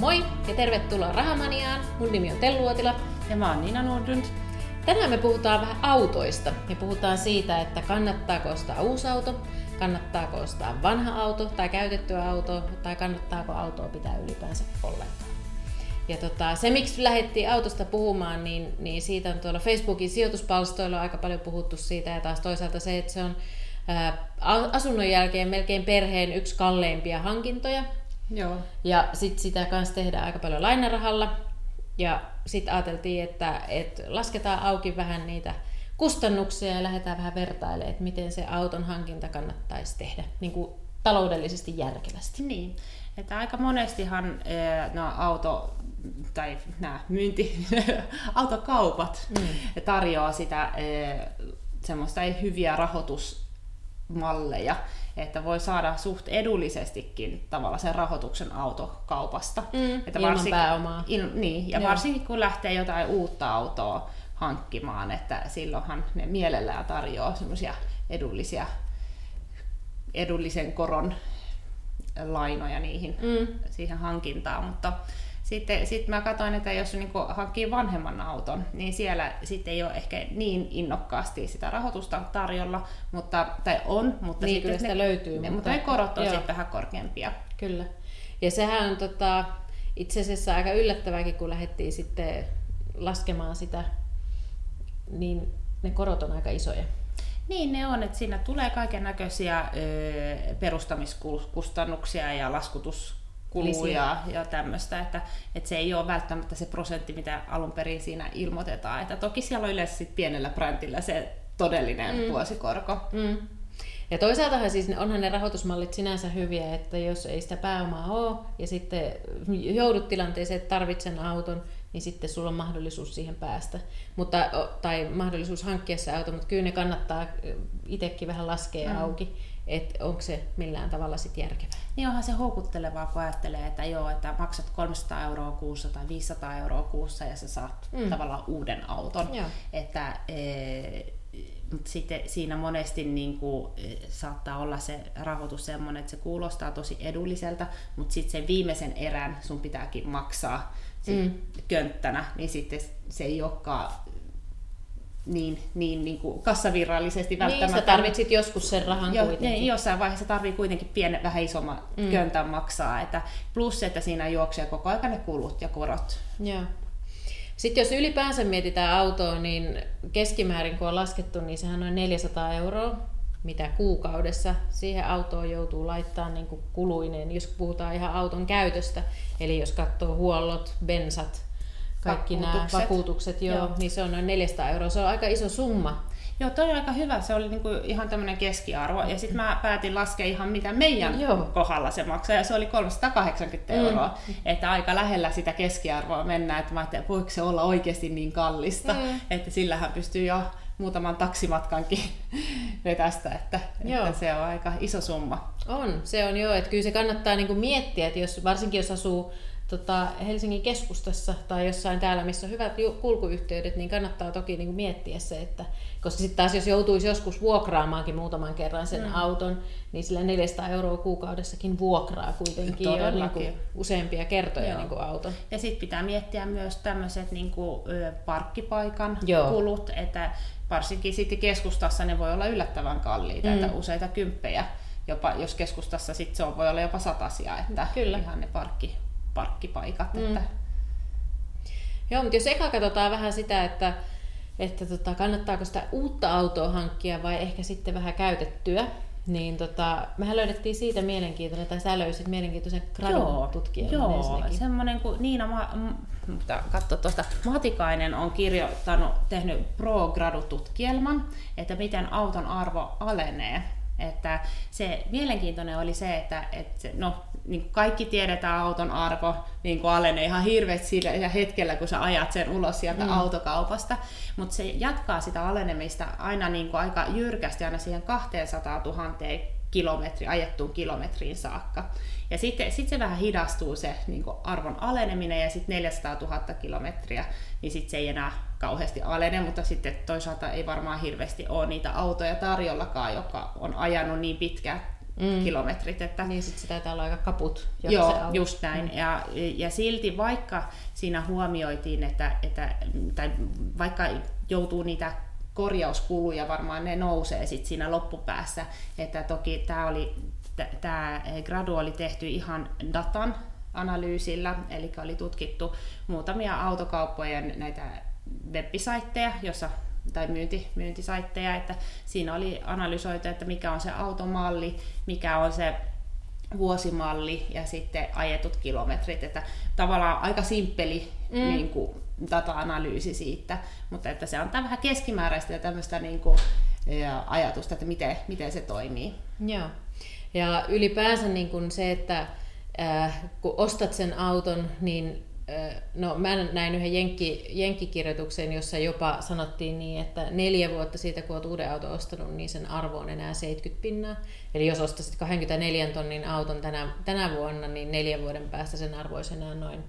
Moi ja tervetuloa Rahamaniaan. Mun nimi on Tellu Uotila. Ja mä oon Nina Nordlund. Tänään me puhutaan vähän autoista. Me puhutaan siitä, että kannattaako ostaa uusi auto, kannattaako ostaa vanha auto tai käytetty auto, tai kannattaako autoa pitää ylipäänsä ollenkaan. Ja tota, se, miksi lähdettiin autosta puhumaan, niin, niin siitä on tuolla Facebookin sijoituspalstoilla aika paljon puhuttu siitä, ja taas toisaalta se, että se on ää, asunnon jälkeen melkein perheen yksi kalleimpia hankintoja. Joo. Ja sitten sitä kanssa tehdään aika paljon lainarahalla. Ja sitten ajateltiin, että, että lasketaan auki vähän niitä kustannuksia ja lähdetään vähän vertailemaan, että miten se auton hankinta kannattaisi tehdä niin kuin taloudellisesti järkevästi. Niin, että aika monestihan no, auto tai nämä myynti, autokaupat mm. tarjoaa sitä semmoista ei hyviä rahoitusmalleja, että voi saada suht edullisestikin tavallaan sen rahoituksen autokaupasta. Mm, että ilman varsinkin, pääomaa. Il, niin, ja Joo. varsinkin kun lähtee jotain uutta autoa hankkimaan, että silloinhan ne mielellään tarjoaa semmoisia edullisia, edullisen koron lainoja niihin, mm. siihen hankintaan, mutta sitten sit mä katsoin, että jos niin hankkii vanhemman auton, niin siellä sitten ei ole ehkä niin innokkaasti sitä rahoitusta tarjolla, mutta, tai on, mutta niin, sitten sitä ne, löytyy. Ne, mutta ne korot on sitten vähän korkeampia. Kyllä. Ja sehän on tota, itse asiassa aika yllättävääkin, kun lähdettiin sitten laskemaan sitä, niin ne korot on aika isoja. Niin ne on, että siinä tulee kaiken näköisiä perustamiskustannuksia ja laskutus kuluja ja tämmöistä, että, että se ei ole välttämättä se prosentti, mitä alun perin siinä ilmoitetaan. Että toki siellä on yleensä sit pienellä brändillä se todellinen mm. vuosikorko. Mm. Ja toisaaltahan siis onhan ne rahoitusmallit sinänsä hyviä, että jos ei sitä pääomaa ole ja sitten joudut tilanteeseen, että tarvitsen auton, niin sitten sulla on mahdollisuus siihen päästä. Mutta, tai mahdollisuus hankkia se auto, mutta kyllä ne kannattaa itsekin vähän laskea mm. auki että onko se millään tavalla sitten järkevää. Niin onhan se houkuttelevaa, kun ajattelee, että joo, että maksat 300 euroa kuussa tai 500 euroa kuussa ja sä saat mm. tavallaan uuden auton. Joo. Että, e, mutta sitten siinä monesti niin kuin, e, saattaa olla se rahoitus semmoinen, että se kuulostaa tosi edulliselta, mutta sitten sen viimeisen erän sun pitääkin maksaa mm. könttänä, niin sitten se ei olekaan niin, niin, niin kuin kassavirallisesti välttämättä. Niin, sä tarvitsit joskus sen rahan jo, kuitenkin. Niin, jossain vaiheessa tarvii kuitenkin pienen, vähän isomman mm. köntän maksaa. Että plus, että siinä juoksee koko ajan ne kulut ja korot. Joo. Sitten jos ylipäänsä mietitään autoa, niin keskimäärin kun on laskettu, niin sehän on noin 400 euroa, mitä kuukaudessa siihen autoon joutuu laittaa niin kuin kuluineen, jos puhutaan ihan auton käytöstä. Eli jos katsoo huollot, bensat, kaikki nämä vakuutukset, joo, joo. niin se on noin 400 euroa. Se on aika iso summa. Joo, toi on aika hyvä. Se oli niinku ihan tämmöinen keskiarvo. Ja sitten mä päätin laskea ihan mitä meidän Joo. kohdalla se maksaa. Ja se oli 380 mm. euroa. Että aika lähellä sitä keskiarvoa mennään. Että mä ajattelin, että voiko se olla oikeasti niin kallista. Mm. Että sillähän pystyy jo muutaman taksimatkankin vetästä, että, että se on aika iso summa. On, se on joo, että kyllä se kannattaa niinku miettiä, että jos, varsinkin jos asuu tota, Helsingin keskustassa tai jossain täällä, missä on hyvät kulkuyhteydet, niin kannattaa toki niin kuin miettiä se, että koska sitten taas jos joutuisi joskus vuokraamaankin muutaman kerran sen mm. auton, niin sillä 400 euroa kuukaudessakin vuokraa kuitenkin jo niin kuin useampia kertoja Joo. niin kuin auton. Ja sitten pitää miettiä myös tämmöiset niin kuin, parkkipaikan Joo. kulut, että varsinkin sitten keskustassa ne voi olla yllättävän kalliita, mm. että useita kymppejä jopa, jos keskustassa sit se on, voi olla jopa satasia, että Kyllä. ihan ne parkki, parkkipaikat. Mm. Että... Joo, mutta jos eka katsotaan vähän sitä, että, että tota, kannattaako sitä uutta autoa hankkia vai ehkä sitten vähän käytettyä, niin tota, mehän löydettiin siitä mielenkiintoinen, tai sä löysit mielenkiintoisen gradututkijan. Joo, joo semmoinen kuin Niina Ma- mutta katso tuosta, Matikainen on kirjoittanut, tehnyt pro-gradututkielman, että miten auton arvo alenee. Että se mielenkiintoinen oli se, että, että no, niin kaikki tiedetään auton arvo niin kuin alenee ihan hirveästi sillä hetkellä, kun sä ajat sen ulos sieltä mm. autokaupasta, mutta se jatkaa sitä alenemista aina niin kuin aika jyrkästi aina siihen 200 000 kilometri, ajettuun kilometriin saakka. Ja sitten sit se vähän hidastuu se niin kuin arvon aleneminen ja sitten 400 000 kilometriä, niin sitten se ei enää kauheasti alene, mutta sitten toisaalta ei varmaan hirveästi ole niitä autoja tarjollakaan, joka on ajanut niin pitkä mm. kilometrit. Että... Niin sit se taitaa olla aika kaput. Joo, se just näin. Mm. Ja, ja silti vaikka siinä huomioitiin, että, että tai vaikka joutuu niitä korjauskuluja, varmaan ne nousee sit siinä loppupäässä. Että toki tämä oli tämä gradu oli tehty ihan datan analyysillä, eli oli tutkittu muutamia autokauppojen näitä webbisaitteja, jossa tai myynti, myyntisaitteja, että siinä oli analysoitu, että mikä on se automalli, mikä on se vuosimalli ja sitten ajetut kilometrit, että tavallaan aika simppeli mm. niin kuin, data-analyysi siitä, mutta että se antaa vähän keskimääräistä ja tämmöistä niin kuin, ja ajatusta, että miten, miten se toimii. Joo. Ja ylipäänsä niin kuin se, että äh, kun ostat sen auton, niin No mä näin yhden jenkki, jenkkikirjoituksen, jossa jopa sanottiin niin, että neljä vuotta siitä, kun olet uuden auton ostanut, niin sen arvo on enää 70 pinnaa. Eli jos ostaisit 24 tonnin auton tänä, tänä vuonna, niin neljän vuoden päästä sen arvo olisi enää noin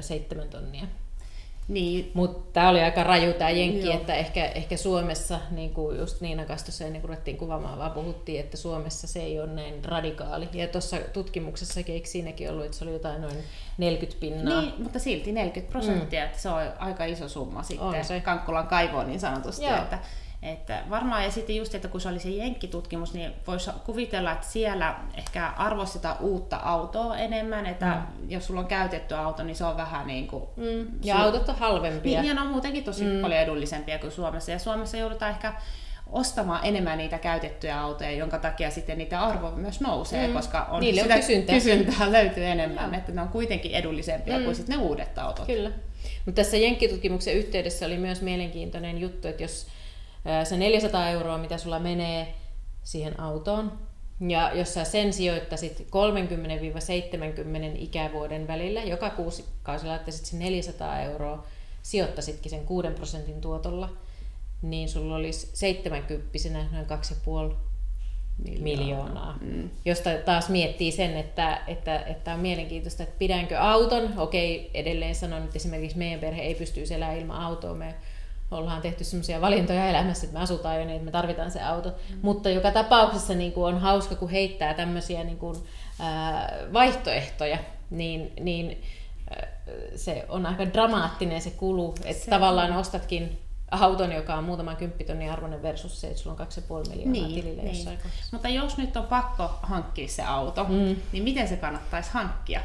7 tonnia. Niin. Mutta tämä oli aika raju tämä jenkki, Joo. että ehkä, ehkä Suomessa, niin kuin just Niina Kastossa ennen kuin ruvettiin kuvaamaan, vaan puhuttiin, että Suomessa se ei ole näin radikaali. Ja tuossa tutkimuksessa eikö siinäkin ollut, että se oli jotain noin 40 pinnaa. Niin, mutta silti 40 prosenttia, mm. että se on aika iso summa sitten se. Kankkulan kaivoon niin sanotusti. Joo. Että, että varmaan ja sitten just, että kun se oli se jenkkitutkimus, niin voisi kuvitella, että siellä ehkä arvostetaan uutta autoa enemmän, että mm. jos sulla on käytetty auto, niin se on vähän niin kuin... Mm. Ja su- autot on halvempia. Niin, ja ne on muutenkin tosi mm. paljon edullisempia kuin Suomessa. Ja Suomessa joudutaan ehkä ostamaan enemmän niitä käytettyjä autoja, jonka takia sitten niitä arvo myös nousee, mm. koska on Niille sitä on kysyntää. kysyntää löytyy enemmän, Joo. että ne on kuitenkin edullisempia mm. kuin sitten ne uudet autot. Kyllä. Mutta tässä Jenkkitutkimuksen yhteydessä oli myös mielenkiintoinen juttu, että jos se 400 euroa, mitä sulla menee siihen autoon, ja jos sä sen sijoittaisit 30-70 ikävuoden välillä, joka kuukausi laittaisit sen 400 euroa, sijoittaisitkin sen 6 prosentin tuotolla, niin sulla olisi 70 noin 2,5 miljoonaa. miljoonaa. Mm. Josta taas miettii sen, että, että, että on mielenkiintoista, että pidänkö auton. Okei, edelleen sanon, että esimerkiksi meidän perhe ei pysty elämään ilman autoa. Me ollaan tehty sellaisia valintoja elämässä, että me asutaan jo niin, että me tarvitaan se auto. Mm. Mutta joka tapauksessa niin kuin on hauska, kun heittää tämmöisiä niin kuin, ää, vaihtoehtoja, niin, niin ää, se on aika dramaattinen se kulu, että se tavallaan on. ostatkin auton, joka on muutaman kymppitonnin arvoinen versus se, että sulla on 2,5 miljoonaa niin, tilille niin. jossain kohdassa. Mutta jos nyt on pakko hankkia se auto, mm. niin miten se kannattaisi hankkia?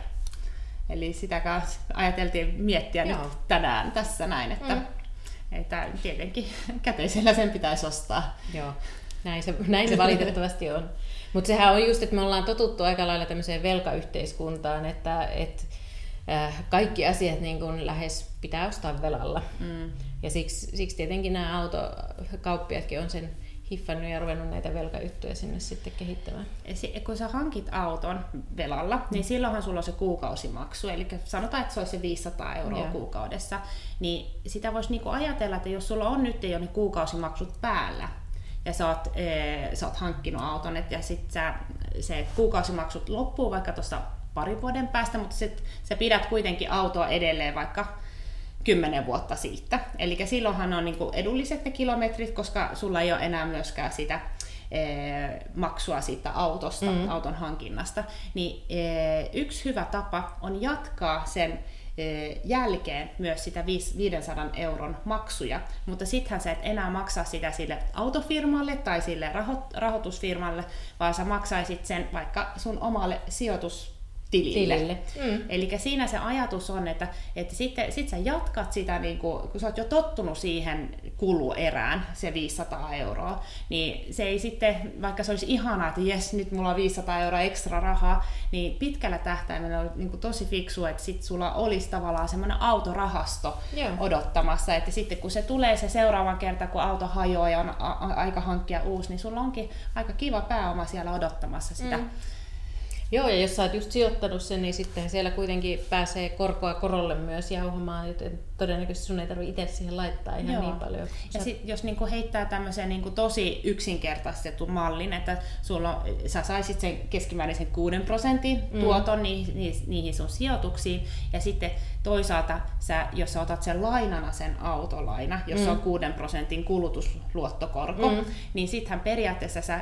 Eli sitä ajateltiin miettiä Joo. nyt tänään tässä näin, että mm että tietenkin käteisellä sen pitäisi ostaa. Joo, näin se, näin se valitettavasti on. Mutta sehän on just, että me ollaan totuttu aika lailla tämmöiseen velkayhteiskuntaan, että, että äh, kaikki asiat niin kun lähes pitää ostaa velalla. Mm. Ja siksi, siksi tietenkin nämä autokauppiatkin on sen hiffannut ja ruvennut näitä velkayhtyjä sinne sitten kehittämään. Kun sä hankit auton velalla, mm. niin silloinhan sulla on se kuukausimaksu, eli sanotaan, että se olisi se 500 euroa yeah. kuukaudessa, niin sitä voisi niinku ajatella, että jos sulla on nyt jo ne kuukausimaksut päällä, ja sä oot, ee, sä oot hankkinut auton, et, ja sitten se kuukausimaksut loppuu vaikka tuossa parin vuoden päästä, mutta sit sä pidät kuitenkin autoa edelleen vaikka kymmenen vuotta siitä. Eli silloinhan on niinku edulliset ne kilometrit, koska sulla ei ole enää myöskään sitä eh, maksua siitä autosta, mm. auton hankinnasta. Niin eh, yksi hyvä tapa on jatkaa sen eh, jälkeen myös sitä 500 euron maksuja, mutta sittenhän sä et enää maksaa sitä sille autofirmalle tai sille rahoitusfirmalle, vaan sä maksaisit sen vaikka sun omalle sijoitus tilille. tilille. Mm. Eli siinä se ajatus on, että, että sitten sit sä jatkat sitä, niin kun, kun sä oot jo tottunut siihen kuluerään, se 500 euroa, niin se ei sitten, vaikka se olisi ihanaa, että jes, nyt mulla on 500 euroa ekstra rahaa, niin pitkällä tähtäimellä on niin tosi fiksu, että sit sulla olisi tavallaan semmoinen autorahasto yeah. odottamassa, että sitten kun se tulee se seuraavan kerta, kun auto hajoaa ja on aika hankkia uusi, niin sulla onkin aika kiva pääoma siellä odottamassa sitä. Mm Joo, ja jos sä oot just sijoittanut sen, niin sitten siellä kuitenkin pääsee korkoa korolle myös jauhamaan, joten todennäköisesti sun ei tarvitse itse siihen laittaa ihan Joo. niin paljon. Ja sit, jos niinku heittää tämmöisen niinku tosi yksinkertaistetun mallin, että sulla on, sä saisit sen keskimääräisen 6 prosentin mm. tuoton niihin, niihin sun sijoituksiin, ja sitten toisaalta sä, jos sä otat sen lainana sen autolaina, jos mm. on 6 prosentin kulutusluottokorko, mm. niin sittenhän periaatteessa sä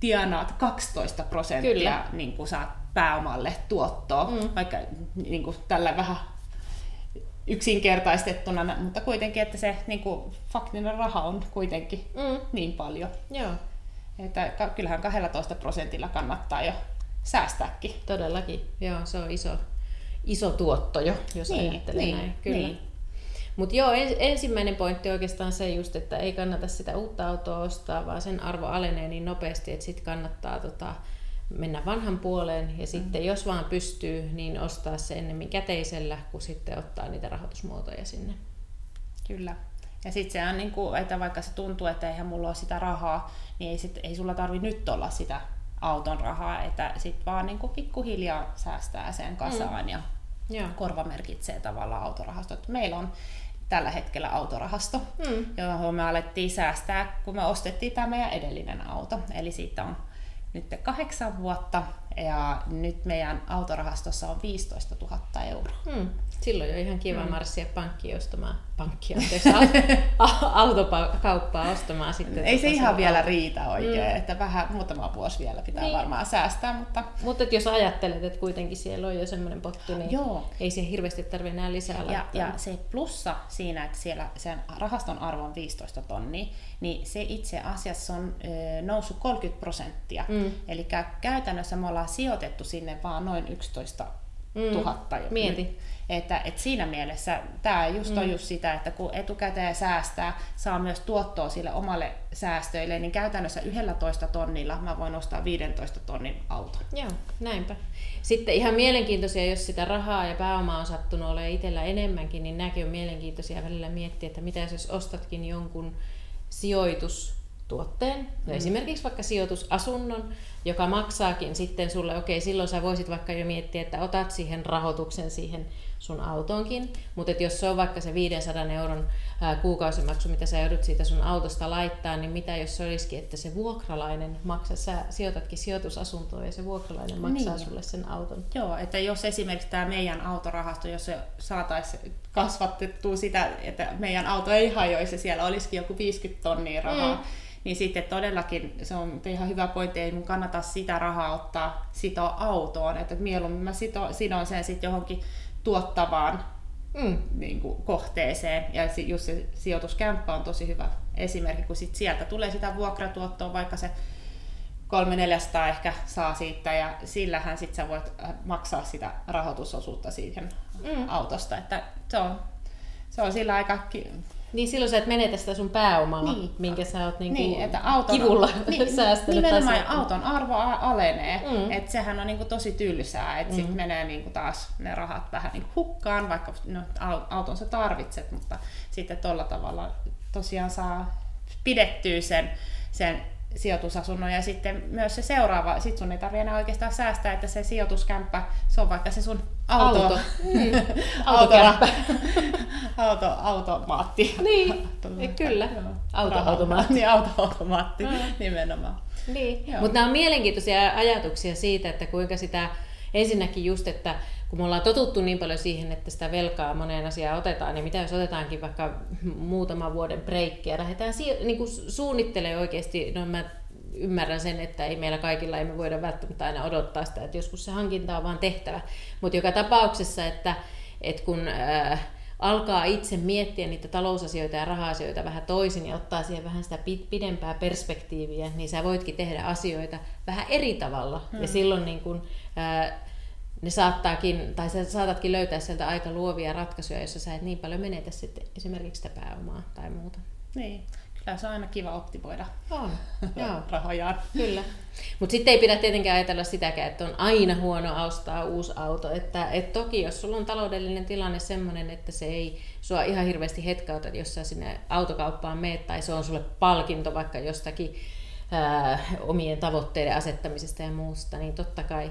tienaat 12 prosenttia Kyllä. niin kuin saat pääomalle tuottoa, mm. vaikka niin kuin tällä vähän yksinkertaistettuna, mutta kuitenkin, että se niin kuin, faktinen raha on kuitenkin mm. niin paljon. Joo. Että kyllähän 12 prosentilla kannattaa jo säästääkin. Todellakin, joo, se on iso, iso tuotto jo, jos niin, ajattelee niin, näin. Kyllä. Niin. Mutta joo, ensimmäinen pointti oikeastaan se just, että ei kannata sitä uutta autoa ostaa, vaan sen arvo alenee niin nopeasti, että sitten kannattaa tota, mennä vanhan puoleen ja sitten mm. jos vaan pystyy, niin ostaa se ennemmin käteisellä, kuin sitten ottaa niitä rahoitusmuotoja sinne. Kyllä. Ja sitten se on niin kuin, että vaikka se tuntuu, että eihän mulla ole sitä rahaa, niin ei, sit, ei sulla tarvi nyt olla sitä auton rahaa, että sitten vaan niin kuin pikkuhiljaa säästää sen kasaan mm. ja Joo. korvamerkitsee tavallaan autorahasto. Meillä on tällä hetkellä autorahasto, mm. johon me alettiin säästää, kun me ostettiin tämä meidän edellinen auto. Eli siitä on nyt kahdeksan vuotta ja nyt meidän autorahastossa on 15 000 euroa. Hmm. Silloin jo ihan kiva hmm. marssia pankkiin ostamaan, pankkia, autokauppaa ostamaan sitten. Ei se tota ihan vielä auto. riitä oikein, hmm. että vähän muutama vuosi vielä pitää niin. varmaan säästää. Mutta mutta jos ajattelet, että kuitenkin siellä on jo semmoinen potti, niin Joo. ei se hirveästi tarvitse enää lisää laittaa. Ja, ja se plussa siinä, että siellä sen rahaston arvo on 15 tonnia, niin se itse asiassa on ö, noussut 30 prosenttia. Mm. Eli käytännössä me ollaan sijoitettu sinne vaan noin 11 mm. tuhatta. Mieti. Että, että siinä mielessä tämä just on mm. just sitä, että kun etukäteen säästää, saa myös tuottoa sille omalle säästöille, niin käytännössä 11 tonnilla mä voin ostaa 15 tonnin auton. Joo, näinpä. Sitten ihan mielenkiintoisia, jos sitä rahaa ja pääomaa on sattunut olemaan itsellä enemmänkin, niin nämäkin on mielenkiintoisia välillä miettiä, että mitä jos ostatkin jonkun sijoitustuotteen, no mm. esimerkiksi vaikka sijoitusasunnon, joka maksaakin sitten sulle, okei, okay, silloin sä voisit vaikka jo miettiä, että otat siihen rahoituksen siihen sun autoonkin, mutta jos se on vaikka se 500 euron kuukausimaksu, mitä sä joudut siitä sun autosta laittaa, niin mitä jos se olisikin, että se vuokralainen maksaa, sä sijoitatkin sijoitusasuntoon ja se vuokralainen maksaa niin. sulle sen auton. Joo, että jos esimerkiksi tämä meidän autorahasto, jos se saataisiin kasvatettua sitä, että meidän auto ei hajoisi, siellä olisikin joku 50 tonnia rahaa, mm niin sitten todellakin se on ihan hyvä pointti, ei mun kannata sitä rahaa ottaa sitoa autoon, että mieluummin mä sito, sidon sen sitten johonkin tuottavaan mm. niin kuin, kohteeseen. Ja just se sijoituskämppä on tosi hyvä esimerkki, kun sit sieltä tulee sitä vuokratuottoa, vaikka se 300 ehkä saa siitä, ja sillähän sit sä voit äh, maksaa sitä rahoitusosuutta siihen mm. autosta. Että se on, se on sillä aika niin silloin sä et menetä sitä sun pääomaa, niin. minkä sä oot niinku niin, että auton, kivulla niin, säästänyt. Nimenomaan auton arvo alenee, mm. että sehän on niinku tosi tylsää, että mm. sitten menee niinku taas ne rahat vähän niinku hukkaan, vaikka no, auton sä tarvitset, mutta sitten tuolla tavalla tosiaan saa pidettyä sen, sen sijoitusasunnon ja sitten myös se seuraava, sit sun ei tarvitse enää oikeastaan säästää, että se sijoituskämppä, se on vaikka se sun auto. Auto. Mm. Autokämppä. auto, automaatti. Niin, kyllä. Autoautomaatti. Niin, autoautomaatti, mm. nimenomaan. Niin. Mutta nämä on mielenkiintoisia ajatuksia siitä, että kuinka sitä ensinnäkin just, että kun me ollaan totuttu niin paljon siihen, että sitä velkaa moneen asiaan otetaan, niin mitä jos otetaankin vaikka muutaman vuoden breikkiä, lähdetään niin kuin suunnittelemaan oikeasti, no mä ymmärrän sen, että ei meillä kaikilla ei me voida välttämättä aina odottaa sitä, että joskus se hankinta on vaan tehtävä, mutta joka tapauksessa, että, että kun äh, alkaa itse miettiä niitä talousasioita ja raha-asioita vähän toisin ja ottaa siihen vähän sitä pidempää perspektiiviä, niin sä voitkin tehdä asioita vähän eri tavalla. Hmm. Ja silloin niin kun, äh, ne saattaakin, tai sä saatatkin löytää sieltä aika luovia ratkaisuja, joissa sä et niin paljon menetä sitten esimerkiksi sitä pääomaa tai muuta. Niin, kyllä se on aina kiva optimoida on, joo. rahojaan. Kyllä. Mutta sitten ei pidä tietenkään ajatella sitäkään, että on aina huono ostaa uusi auto. Että et toki jos sulla on taloudellinen tilanne sellainen, että se ei sua ihan hirveästi hetkauta, jos sä sinne autokauppaan meet, tai se on sulle palkinto vaikka jostakin ää, omien tavoitteiden asettamisesta ja muusta, niin totta kai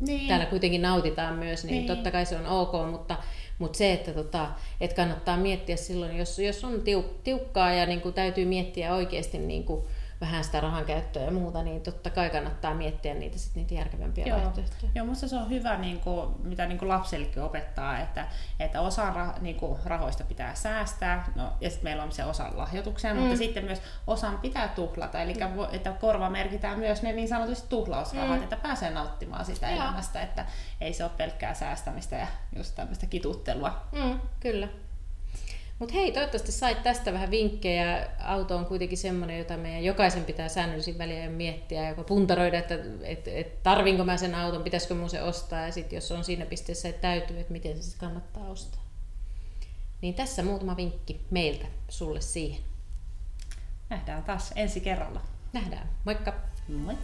niin. täällä kuitenkin nautitaan myös, niin, niin totta kai se on ok, mutta, mutta se, että tota, et kannattaa miettiä silloin, jos, jos on tiuk, tiukkaa ja niin kuin täytyy miettiä oikeasti niin kuin, vähän sitä rahan käyttöä ja muuta, niin totta kai kannattaa miettiä niitä, sit niitä järkevämpiä Joo. vaihtoehtoja. Joo, musta se on hyvä, niin kuin, mitä niin kuin lapsillekin opettaa, että, että osa rah, niin kuin, rahoista pitää säästää, no, ja sitten meillä on se osa lahjoitukseen, mm. mutta sitten myös osan pitää tuhlata, eli mm. että korva merkitään myös ne niin sanotusti tuhlausrahat, mm. että pääsee nauttimaan sitä Joo. elämästä, että ei se ole pelkkää säästämistä ja just tämmöistä kituttelua. Mm, kyllä. Mutta hei, toivottavasti sait tästä vähän vinkkejä. Auto on kuitenkin semmoinen, jota meidän jokaisen pitää säännöllisin väliin miettiä, joka puntaroida, että et, et, tarvinko mä sen auton, pitäisikö mun se ostaa, ja sitten jos on siinä pisteessä, että täytyy, että miten se sit kannattaa ostaa. Niin tässä muutama vinkki meiltä sulle siihen. Nähdään taas ensi kerralla. Nähdään. Moikka! Moi!